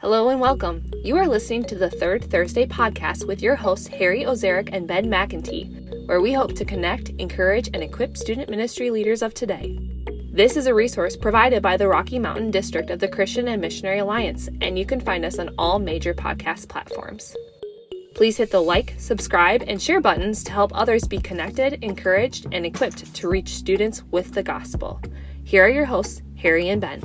Hello and welcome. You are listening to the Third Thursday podcast with your hosts, Harry Ozarek and Ben McEntee, where we hope to connect, encourage, and equip student ministry leaders of today. This is a resource provided by the Rocky Mountain District of the Christian and Missionary Alliance, and you can find us on all major podcast platforms. Please hit the like, subscribe, and share buttons to help others be connected, encouraged, and equipped to reach students with the gospel. Here are your hosts, Harry and Ben.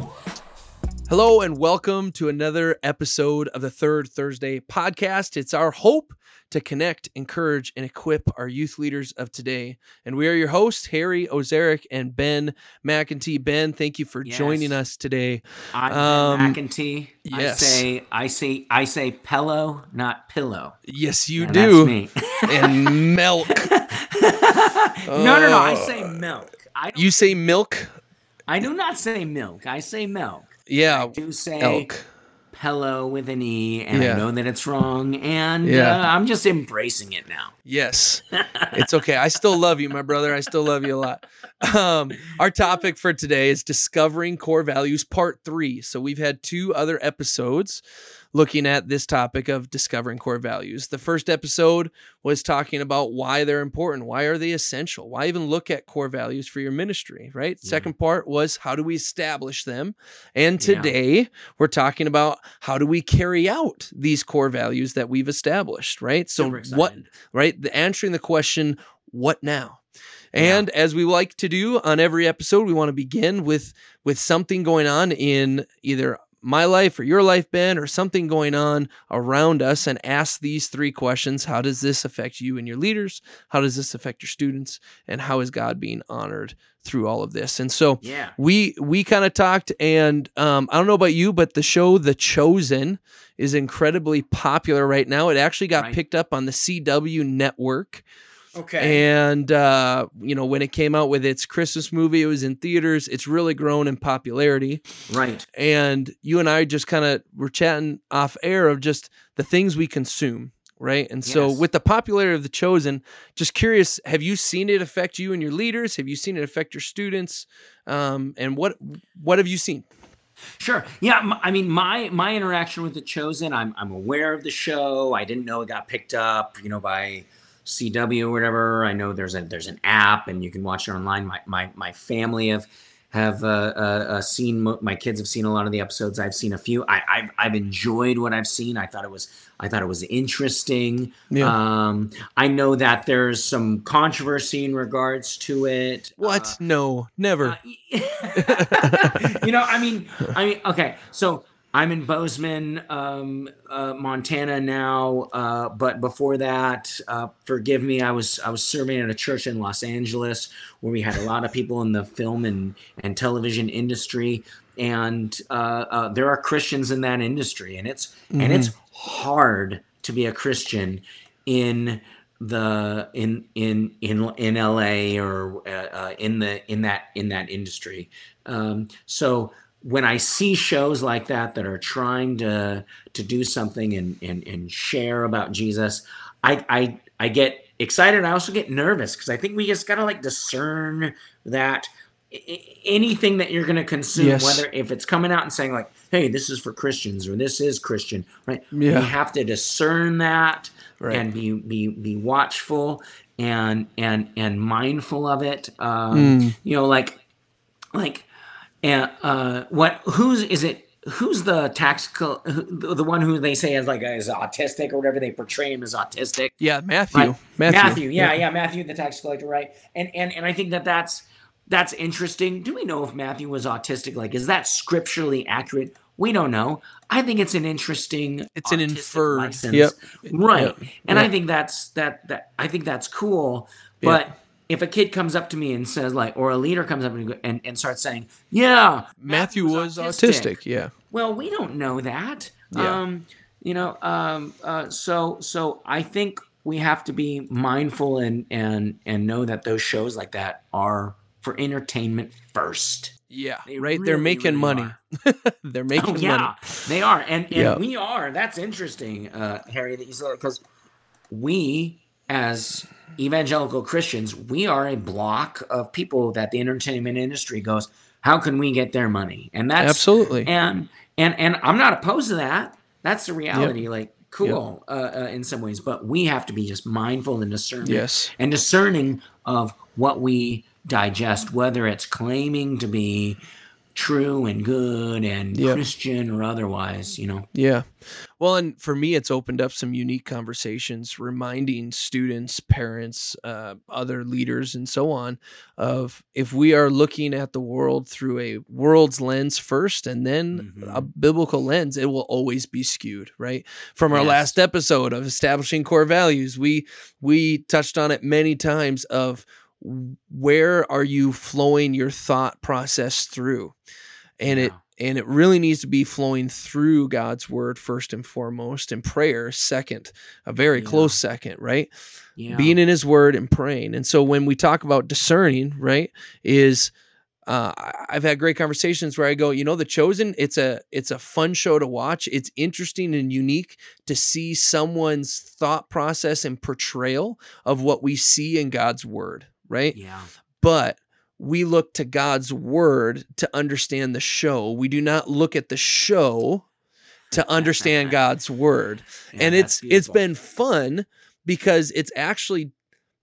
Hello, and welcome to another episode of the Third Thursday podcast. It's our hope to connect, encourage, and equip our youth leaders of today. And we are your hosts, Harry Ozarek and Ben McEntee. Ben, thank you for Yes. joining us today. I'm Um, Ben McEntee. yes. I say I say I say pillow, not pillow. Yes, you And do. That's me. and milk. no, no, no. I Uh, say milk. I You say milk? I do not say milk. I say milk. Yeah, I do say elk. pillow with an e, and Yeah. I know that it's wrong, and Yeah. uh, I'm just embracing it now. Yes. It's okay. I still love you, my brother. I still love you a lot. Um, our topic for today is discovering core values part three. So we've had two other episodes looking at this topic of discovering core values. The first episode was talking about why they're important. Why are they essential? Why even look at core values for your ministry, right? Yeah. Second part was how do we establish them? And Yeah. today we're talking about how do we carry out these core values that we've established, right? So what right? The answering the question, what now? And as we like to do on every episode, we want to begin with with something going on in either my life or your life, Ben, or something going on around us and ask these three questions. How does this affect you and your leaders? How does this affect your students? And how is God being honored through all of this? And so Yeah. we we kind of talked and um, i don't know about you but the show the chosen is incredibly popular right now it actually got Right. picked up on the cw network Okay. and uh, you know when it came out with its christmas movie it was in theaters it's really grown in popularity right. and you and i just kind of were chatting off air of just the things we consume right and so with the popularity of the chosen just curious have you seen it affect you and your leaders have you seen it affect your students um, and what what have you seen Sure. Yeah. I mean, my my interaction with the Chosen, I'm I'm aware of the show. I didn't know it got picked up, you know, by CW or whatever. I know there's a there's an app and you can watch it online. My my my family have have uh, uh, uh, seen my kids have seen a lot of the episodes. I've seen a few. I I've, I've enjoyed what I've seen. I thought it was I thought it was interesting. Yeah. Um, I know that there's some controversy in regards to it. what Uh, no never you know, I mean, I mean, okay, so I'm in Bozeman, um, uh, Montana now, uh, but before that, uh, forgive me, I was I was serving at a church in Los Angeles where we had a lot of people in the film and and television industry, and uh, uh, there are Christians in that industry, and it's and it's hard to be a Christian in the in in in in LA or uh, in the in that in that industry. Um, so when I see shows like that that are trying to to do something and and, and share about Jesus, I I I get excited. I also get nervous because I think we just gotta like discern that anything that you're going to consume, Yes. whether if it's coming out and saying like, "Hey, this is for Christians" or "This is Christian," right? Yeah. We have to discern that Right. and be be be watchful and and and mindful of it. Um, Mm. You know, like like and uh, what who's is it? Who's the tax col- the one who they say is like is autistic or whatever they portray him as autistic? yeah matthew Right. matthew, Matthew, yeah, yeah, Matthew, the tax collector, right? And and and I think that that's that's interesting. Do we know if Matthew was autistic? Like, is that scripturally accurate? We don't know. I think it's an interesting. It's an inferred- license. yep. Right, Yep. and I think that's that that I think that's cool. Yeah. But if a kid comes up to me and says like, or a leader comes up and, and, and starts saying, "Yeah, matthew was autistic. yeah well, we don't know that. Yeah. Um, you know, um, uh, so so I think we have to be mindful and and and know that those shows like that are for entertainment first. yeah They right they're making really money they're making Oh yeah, money they are, and and Yeah. we are. That's interesting, uh, Harry, that you said because we as evangelical Christians, we are a block of people that the entertainment industry goes, how can we get their money? And that's absolutely and and and I'm not opposed to that. that's the reality. Yep. Like cool yep. uh, uh, in some ways, but we have to be just mindful and discerning. Yes, and discerning of what we digest, whether it's claiming to be true and good and yep. Christian or otherwise, you know. Yeah. Well, and for me, it's opened up some unique conversations, reminding students, parents, uh, other leaders, and so on of if we are looking at the world through a world's lens first and then mm-hmm. a biblical lens, it will always be skewed, right? From our yes. last episode of establishing core values, we we touched on it many times of where are you flowing your thought process through and yeah. it and it really needs to be flowing through God's word first and foremost and prayer second a very yeah. close second right yeah. being in his word and praying and so when we talk about discerning right is uh, I've had great conversations where I go, you know, The Chosen. It's a it's a fun show to watch. It's interesting and unique to see someone's thought process and portrayal of what we see in God's Word right? Yeah. But we look to God's word to understand the show. We do not look at the show to understand God's word. Yeah, and it's it's been fun because it's actually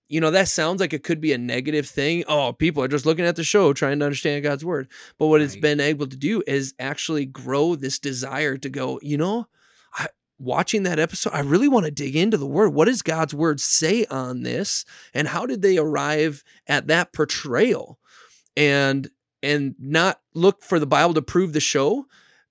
you know that sounds like it could be a negative thing. Oh, people are just looking at the show trying to understand God's word. But what right. it's been able to do is actually grow this desire to go, you know, watching that episode, I really want to dig into the word. What does God's word say on this? And how did they arrive at that portrayal? And and not look for the Bible to prove the show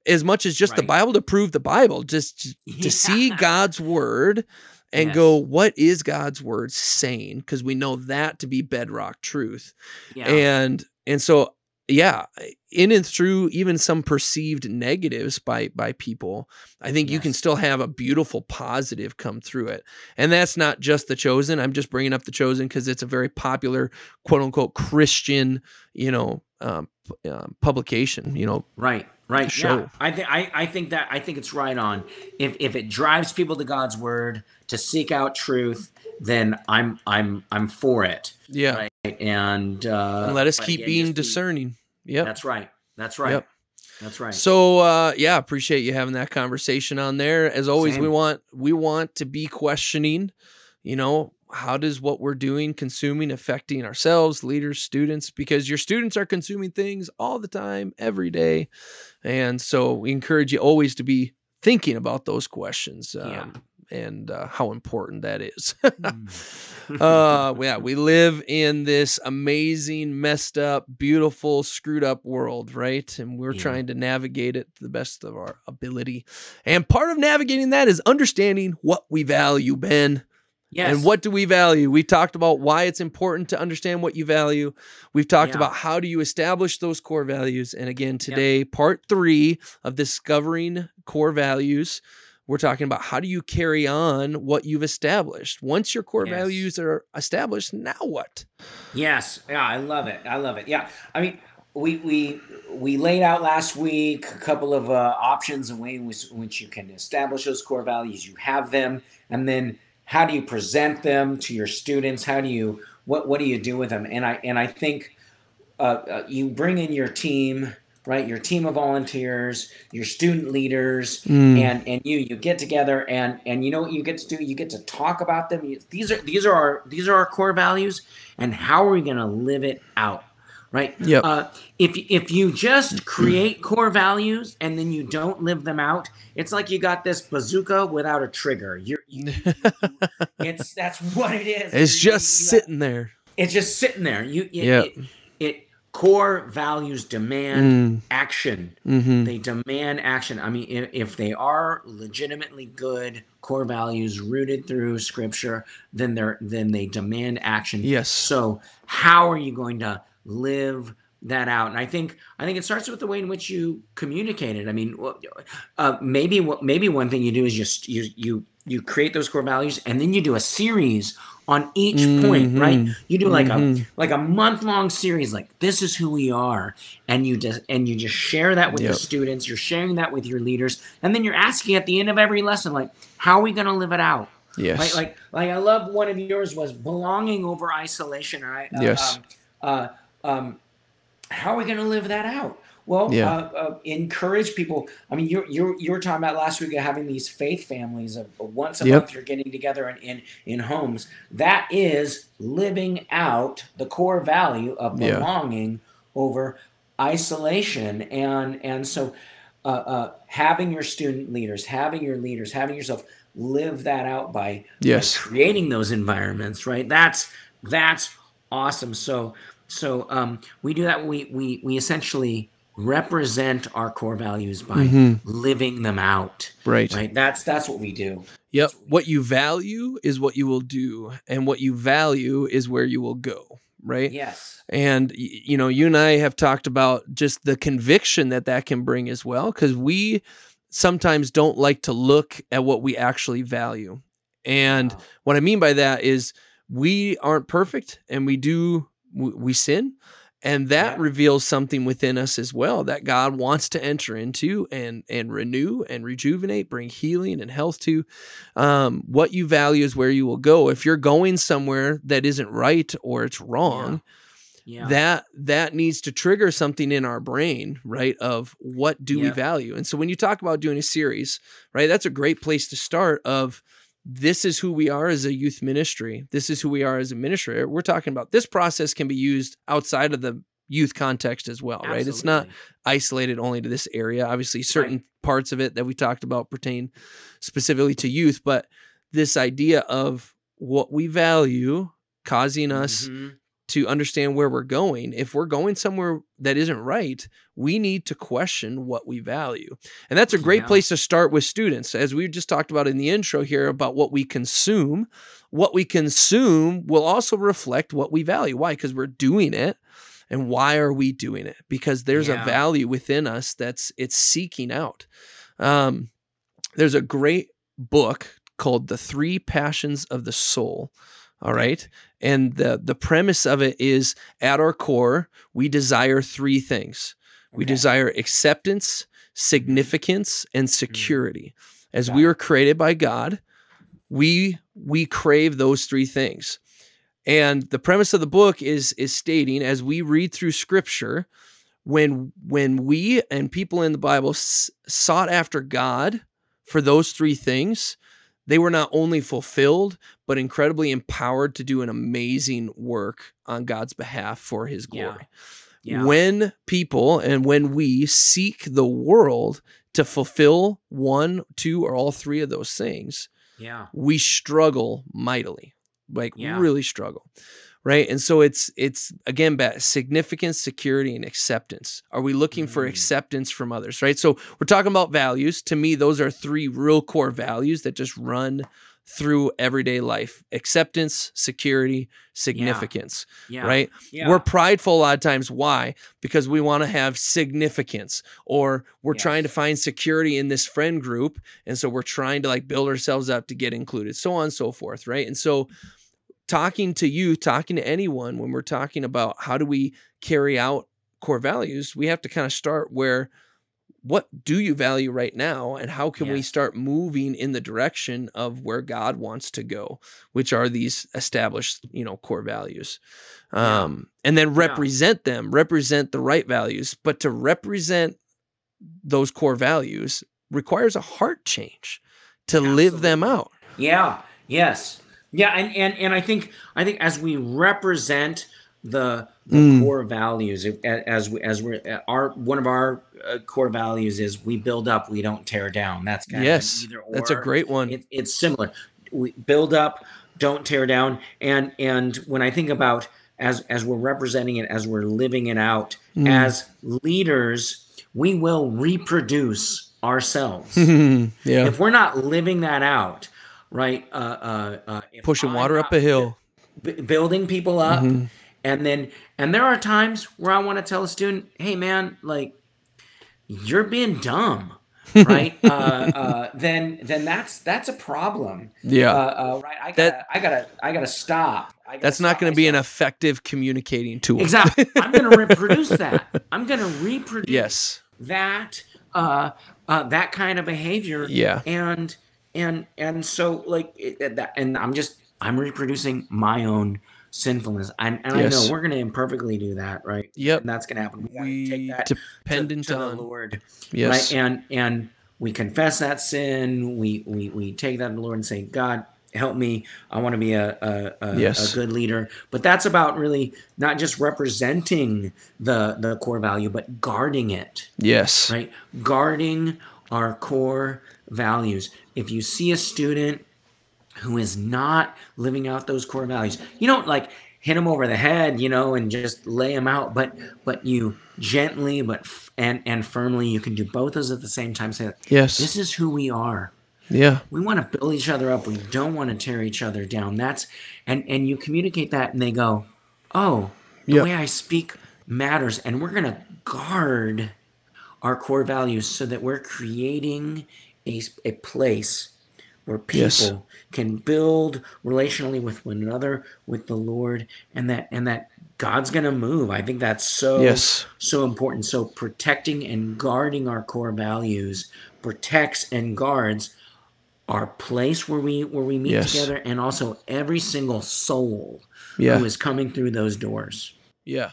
as much as just right. the Bible to prove the Bible, just to, yeah. to see God's word and yes. go, what is God's word saying? Because we know that to be bedrock truth. Yeah. And and so yeah, in and through even some perceived negatives by by people, I think yes. you can still have a beautiful positive come through it. And that's not just the chosen. I'm just bringing up the chosen because it's a very popular quote unquote Christian, you know, um, uh, publication. You know, right, right. Show. Yeah, I think I, I think that I think it's right on. If if it drives people to God's word to seek out truth, then I'm I'm I'm for it. Yeah. Right? And, uh, and let us keep again, being discerning. Be, yep. That's right. That's right. Yep. That's right. So uh, yeah, appreciate you having that conversation on there. As always, Same. we want we want to be questioning, you know, how does what we're doing consuming affecting ourselves, leaders, students because your students are consuming things all the time, every day. And so we encourage you always to be thinking about those questions. Um, yeah and uh, how important that is. mm. uh, yeah, we live in this amazing, messed up, beautiful, screwed up world, right? And we're yeah. trying to navigate it to the best of our ability. And part of navigating that is understanding what we value, Ben. Yes. And what do we value? We talked about why it's important to understand what you value. We've talked yeah. about how do you establish those core values. And again, today, yep. part three of discovering core values we're talking about how do you carry on what you've established? Once your core yes. values are established now what? Yes. Yeah i love it. I love it. Yeah. I mean we we we laid out last week a couple of uh, options and ways in which, which you can establish those core values. You have them and then how do you present them to your students? How do you what what do you do with them? And i and i think uh, uh, you bring in your team right? Your team of volunteers your student leaders mm. and and you you get together and and you know what you get to do? You get to talk about them. You, these are these are our these are our core values and how are we going to live it out right? Yeah uh, if if you just create core values and then you don't live them out it's like you got this bazooka without a trigger. You're you, you, it's that's what it is. It's you, just sitting there. It's just sitting there. You yeah it, it core values demand mm. action. Mm-hmm. They demand action. I mean, if, if, they are legitimately good core values rooted through scripture, then they're then they demand action. Yes. So how are you going to live that out? And I think I think it starts with the way in which you communicate it. I mean, uh, maybe maybe one thing you do is just you you you create those core values and then you do a series on each mm-hmm. point, right? You do like mm-hmm. a like a month long series, like this is who we are, and you just and you just share that with yep. the students. You're sharing that with your leaders, and then you're asking at the end of every lesson, like, how are we going to live it out? Yes. Like, like, like I love one of yours was belonging over isolation. Right? Uh, yes. Um, uh, um, how are we going to live that out? Well, Yeah. uh, uh, encourage people. I mean, you're you're you were talking about last week of having these faith families of of once a Yep. month you're getting together in, in in homes. That is living out the core value of Yeah. belonging over isolation, and and so uh, uh, having your student leaders, having your leaders, having yourself live that out by by Yes. creating those environments right that's that's awesome so so um we do that we we we essentially represent our core values by Mhm. living them out Right. right that's that's what we do Yep. What you value is what you will do, and what you value is where you will go. Right. yes And you know, you and I have talked about just the conviction that that can bring as well, because we sometimes don't like to look at what we actually value. And Wow. what I mean by that is we aren't perfect, and we do we, sin, and that Yeah. reveals something within us as well that God wants to enter into and and renew and rejuvenate, bring healing and health to. Um, what you value is where you will go. If you're going somewhere that isn't right or it's wrong, yeah that that needs to trigger something in our brain right of what do we value and so when you talk about doing a series right that's a great place to start of this is who we are as a youth ministry. This is who we are as a ministry. We're talking about this process can be used outside of the youth context as well right? It's not isolated only to this area. Obviously certain parts of it that we talked about pertain specifically to youth but this idea of what we value causing us Mhm. To understand where we're going. If we're going somewhere that isn't right, we need to question what we value. And that's a great Yeah. place to start with students. As we just talked about in the intro here about what we consume, what we consume will also reflect what we value. Why? Because we're doing it. And why are we doing it? Because there's Yeah. a value within us that's it's seeking out. Um, there's a great book called The Three Passions of the Soul. All right. And the the premise of it is at our core, we desire three things. We Okay. desire acceptance, significance, and mm. security. As we were created by God, we we crave those three things. And the premise of the book is is stating as we read through scripture, when when we and people in the Bible s- sought after God for those three things, they were not only fulfilled but incredibly empowered to do an amazing work on God's behalf for his Yeah. glory. yeah When people and when we seek the world to fulfill one, two, or all three of those things, yeah we struggle mightily like Yeah. really struggle right? And so it's it's again back significance security and acceptance. Are we looking for Mm. acceptance from others right? So we're talking about values. To me those are three real core values that just run through everyday life acceptance security significance yeah. right? Yeah. we're prideful a lot of times. Why? Because we want to have significance, or we're trying to find security in this friend group, and so we're trying to like build ourselves up to get included, so on and so forth, right? And so, talking to you, talking to anyone, when we're talking about how do we carry out core values, we have to kind of start where. What do you value right now, and how can we start moving in the direction of where God wants to go, which are these established, you know, core values? Yeah. um, and then Yeah. represent them, represent the right values. But to represent those core values requires a heart change to live them out. Yeah. Yes. Yeah. And and and I think I think as we represent the the Mm. core values as we as we're uh, our one of our uh, core values is we build up we don't tear down that's kind Yes, of either or That's a great one. it, it's similar we build up don't tear down and and when i think about as as we're representing it as we're living it out Mm. as leaders we will reproduce ourselves yeah. if we're not living that out right uh uh, uh Pushing water up a hill. b- building people up Mhm. and then and there are times where i want to tell a student hey man like you're being dumb right uh, uh then then that's that's a problem Yeah. uh, uh right i gotta That- i gotta i gotta stop I gotta That's not going to be an effective communicating tool. exactly i'm gonna reproduce that i'm gonna reproduce yes. that uh uh that kind of behavior Yeah. and and and so like it, that and i'm just i'm reproducing my own sinfulness. And, and Yes. I know we're going to imperfectly do that, right? Yep. And that's going to happen. We to We take that to, dependent to the on Lord, yes. right? And and we confess that sin. We we we take that to the Lord and say, God, help me. I want to be a a, a, Yes. a good leader. But that's about really not just representing the the core value, but guarding it yes. right? Guarding our core values. If you see a student who is not living out those core values, you don't like hit them over the head, you know, and just lay them out, but but you gently but f- and and firmly you can do both those at the same time say Yes. this is who we are yeah. we want to build each other up we don't want to tear each other down that's and and you communicate that and they go oh the Yep. way i speak matters and we're going to guard our core values so that we're creating a, a place where people Yes. can build relationally with one another with the lord and that and that god's going to move i think that's so Yes. so important. So protecting and guarding our core values protects and guards our place where we where we meet Yes. together and also every single soul Yeah. who is coming through those doors. Yeah.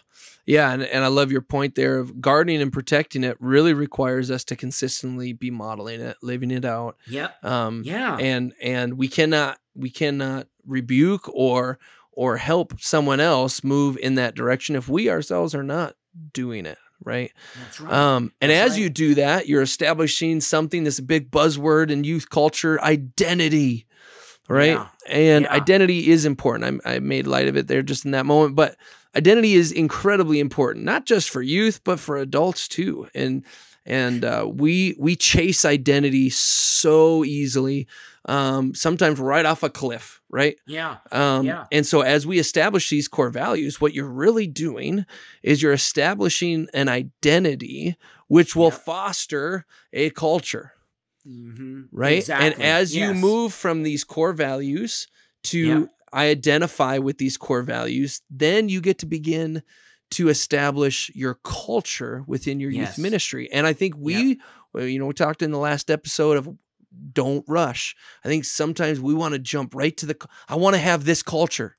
Yeah. And, and I love your point there of guarding and protecting it really requires us to consistently be modeling it, living it out. Yep. Um, Yeah. and and we cannot we cannot rebuke or or help someone else move in that direction if we ourselves are not doing it right That's right. um and That's as right. you do that you're establishing something this big buzzword in youth culture identity right Yeah. and Yeah. identity is important I, I made light of it there just in that moment but identity is incredibly important not just for youth but for adults too and and uh, we we chase identity so easily um, sometimes right off a cliff right yeah. um, Yeah. and so as we establish these core values what you're really doing is you're establishing an identity which will Yeah. foster a culture hmm right Exactly. and as you move from these core values to Yeah. I identify with these core values then you get to begin to establish your culture within your Yes. youth ministry. And i think we well, you know we talked in the last episode of don't rush. I think sometimes we want to jump right to the i want to have this culture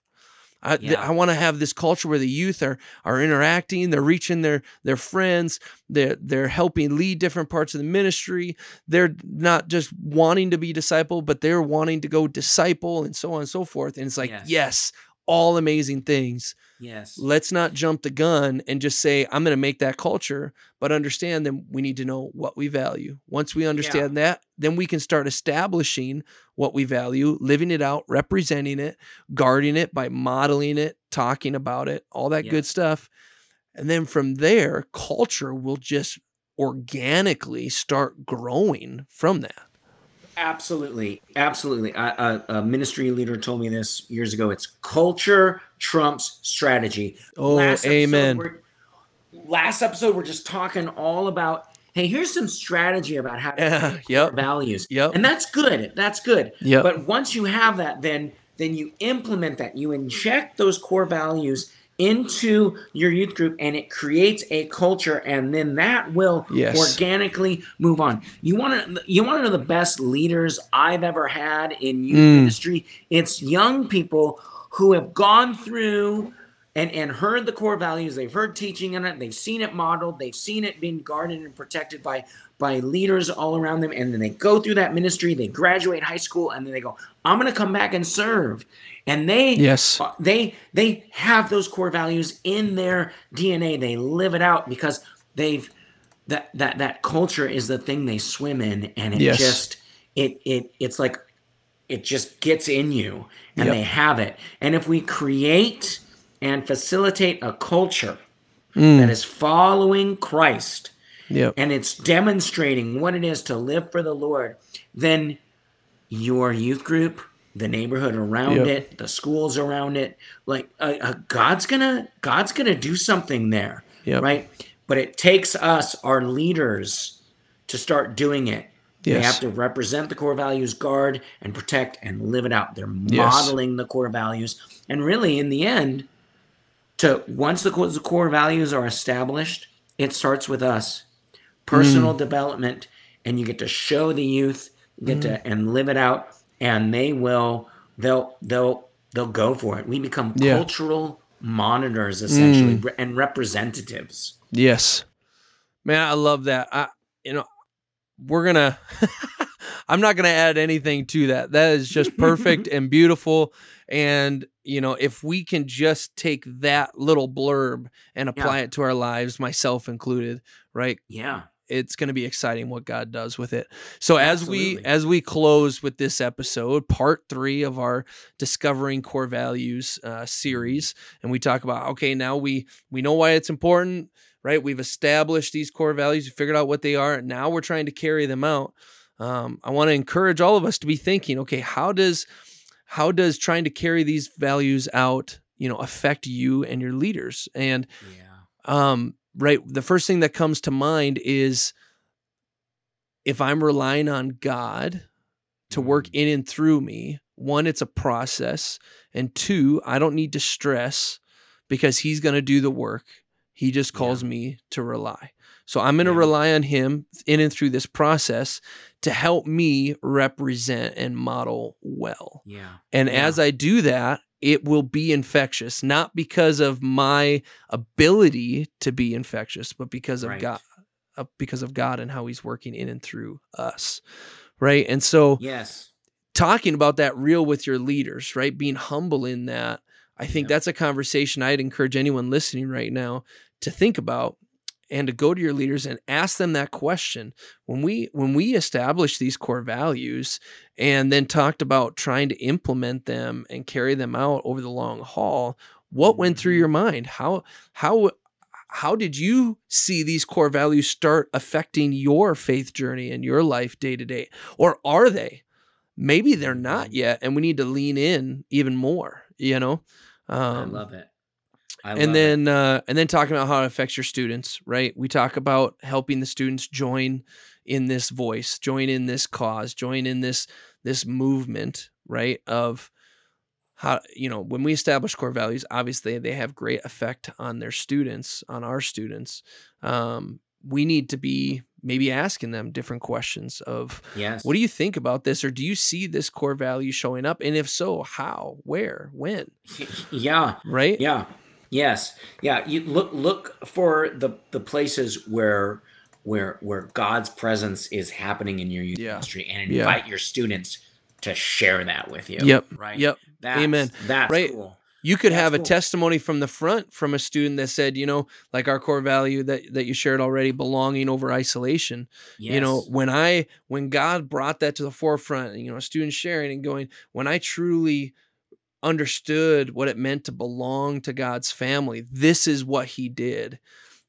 I, th- I want to have this culture where the youth are are interacting, they're reaching their their friends, they're they're helping lead different parts of the ministry. They're not just wanting to be disciple, but they're wanting to go disciple and so on and so forth. And it's like, Yes. yes, all amazing things. Yes. Let's not jump the gun and just say, I'm going to make that culture, but understand that we need to know what we value. Once we understand that, then we can start establishing what we value, living it out, representing it, guarding it by modeling it, talking about it, all that Yeah. good stuff. And then from there, culture will just organically start growing from that. Absolutely, absolutely. A, a, a ministry leader told me this years ago. It's culture trumps strategy. Oh, episode, amen. we're- last episode, we're just talking all about. Hey, here's some strategy about how to Yeah, yep. values. Yep. and that's good. That's good. Yep. But once you have that, then then you implement that. You inject those core values into your youth group, and it creates a culture, and then that will Yes. organically move on. You want to you want to know the best leaders I've ever had in youth Mm. ministry? It's young people who have gone through and and heard the core values. They've heard teaching in it. They've seen it modeled. They've seen it being guarded and protected by by leaders all around them. And then they go through that ministry. They graduate high school, and then they go, "I'm going to come back and serve." And they Yes. uh, they they have those core values in their DNA. They live it out because they've that that that culture is the thing they swim in, and it Yes. just it it it's like it just gets in you, and Yep. they have it. And if we create and facilitate a culture Mm, that is following Christ yep. and it's demonstrating what it is to live for the Lord, then your youth group, the neighborhood around Yep. it, the schools around it, like uh, uh, God's gonna God's gonna do something there, Yep. right? But it takes us, our leaders, to start doing it. They have to represent the core values, guard and protect, and live it out. They're Yes. modeling the core values, and really, in the end, to once the core values are established, it starts with us, personal Mm. development, and you get to show the youth, you get Mm. to and live it out, and they will they'll they'll they'll go for it. We become Yeah. cultural monitors essentially Mm. and representatives. Yes. Man, I love that. I you know, we're to I'm not going to add anything to that. That is just perfect and beautiful and you know, if we can just take that little blurb and apply it to our lives, myself included, right? Yeah. It's going to be exciting what God does with it. So as we as we close with this episode, part 3 of our discovering core values uh, series and we talk about okay, now we we know why it's important right? We've established these core values, we figured out what they are, and now we're trying to carry them out. Um, I want to encourage all of us to be thinking, okay, how does how does trying to carry these values out, you know, affect you and your leaders? And Yeah. um, right, the first thing that comes to mind is if I'm relying on God to work Mm. in and through me, one, it's a process, and two, I don't need to stress because He's going to do the work. He just calls Yeah. me to rely. So I'm going to Yeah. rely on Him in and through this process to help me represent and model well. Yeah. And Yeah. as I do that, it will be infectious, not because of my ability to be infectious, but because of Right. God, uh, because of God and how He's working in and through us. Right. And so, Yes. talking about that real with your leaders, right? Being humble in that, I think Yep. that's a conversation I'd encourage anyone listening right now to think about and to go to your leaders and ask them that question. When we when we establish these core values and then talked about trying to implement them and carry them out over the long haul, what went through Mhm. your mind? How how how did you see these core values start affecting your faith journey and your life day to day? Or are they? Maybe they're not Mhm. yet, and we need to lean in even more, you know? I Um, love it. And it. then uh, and then talking about how it affects your students, right? We talk about helping the students join in this voice, join in this cause, join in this this movement, right? Of how you know when we establish core values, obviously they have great effect on their students, on our students. Um, we need to be maybe asking them different questions of yes. what do you think about this, or do you see this core value showing up? And if so, how, where, when, yeah. right? Yeah. Yes. Yeah. You look look for the the places where where where God's presence is happening in your youth Yeah. ministry and Yeah. invite your students to share that with you. Yep. Right. Yep. That's, Amen. That's Right. cool. You could That's have a cool. testimony from the front from a student that said, you know, like our core value that that you shared already, belonging over isolation. Yes. You know, when I when God brought that to the forefront, you know, a student sharing and going, when I truly understood what it meant to belong to God's family, this is what he did.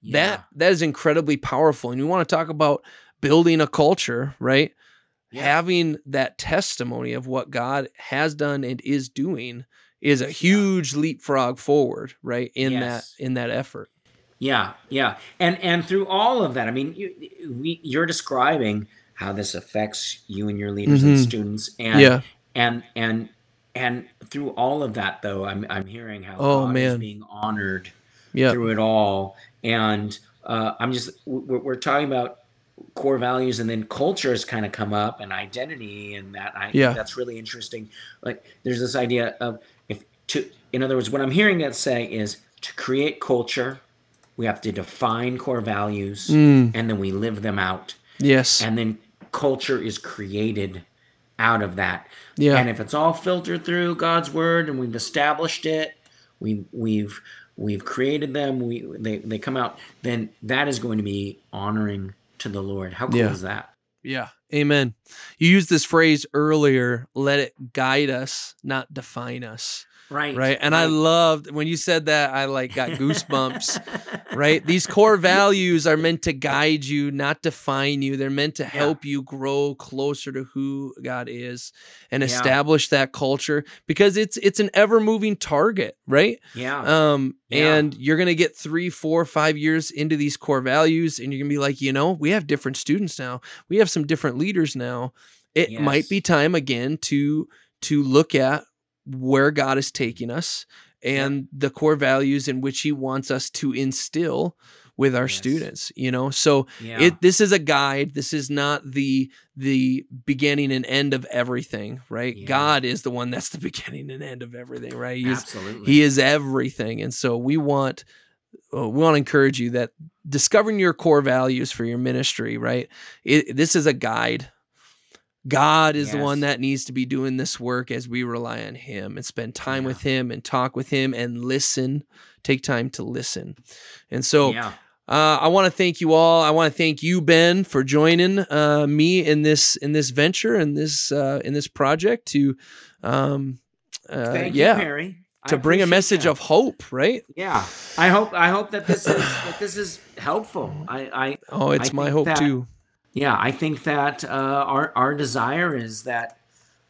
Yeah. That that is incredibly powerful. And you want to talk about building a culture, right? Yeah. Having that testimony of what God has done and is doing is a Yeah. huge leapfrog forward, right? In Yes. that in that effort. Yeah, yeah, and and through all of that, I mean, you, we, you're describing how this affects you and your leaders and Mhm. students, and yeah. and and and through all of that, though, I'm I'm hearing how Oh, God is man. being honored through it all, and uh, I'm just we're, we're talking about core values, and then culture has kind of come up, and identity, and that I Yeah. that's really interesting. Like, there's this idea of if to, in other words, what I'm hearing it say is to create culture, we have to define core values, Mm, and then we live them out, yes. and then culture is created out of that. Yeah. And if it's all filtered through God's word and we've established it, we we've we've created them, we they, they come out, then that is going to be honoring to the Lord. How cool Yeah. is that? Yeah. Amen. You used this phrase earlier, let it guide us, not define us. Right. Right. And I loved when you said that, I like got goosebumps. right? These core values are meant to guide you, not define you. They're meant to help you grow closer to who God is and Yeah. establish that culture because it's it's an ever moving target, right? Yeah. Um, Yeah. and you're gonna get three, four, five years into these core values, and you're gonna be like, you know, we have different students now, we have some different leaders now. It might be time again to to look at where God is taking us and the core values in which He wants us to instill with our Yes. students you know so Yeah. it this is a guide this is not the the beginning and end of everything right Yeah. god is the one that's the beginning and end of everything right he is, Absolutely. he is everything and so we want uh, we want to encourage you that discovering your core values for your ministry right it, this is a guide god is the one that needs to be doing this work as we rely on him and spend time Yeah. with him and talk with him and listen take time to listen and so yeah. uh, I want to thank you all. I want to thank you, Ben, for joining uh, me in this in this venture in this uh, in this project to, um, uh, Thank yeah, you, Perry. I to bring a message that. of hope. Right? Yeah, I hope I hope that this is that this is helpful. I, I Oh, it's I my hope that- too. Yeah, I think that uh, our our desire is that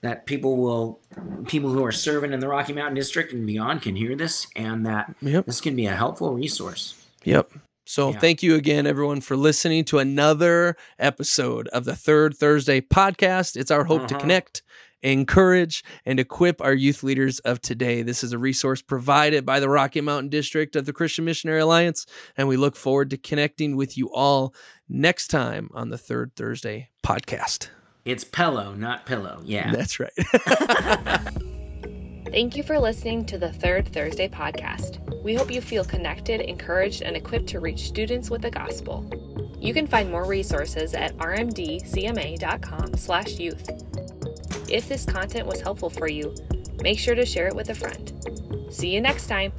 that people will people who are serving in the Rocky Mountain District and beyond can hear this, and that Yep. this can be a helpful resource. Yep. So Yeah. thank you again, everyone, for listening to another episode of the Third Thursday podcast. It's our hope to Uh-huh. connect, encourage, and equip our youth leaders of today. This is a resource provided by the Rocky Mountain District of the Christian Missionary Alliance, and we look forward to connecting with you all next time on the Third Thursday podcast. It's pillow, not pillow. Yeah. That's right. Thank you for listening to the Third Thursday podcast. We hope you feel connected, encouraged, and equipped to reach students with the gospel. You can find more resources at rmdcma.com/youth. If this content was helpful for you, make sure to share it with a friend. See you next time.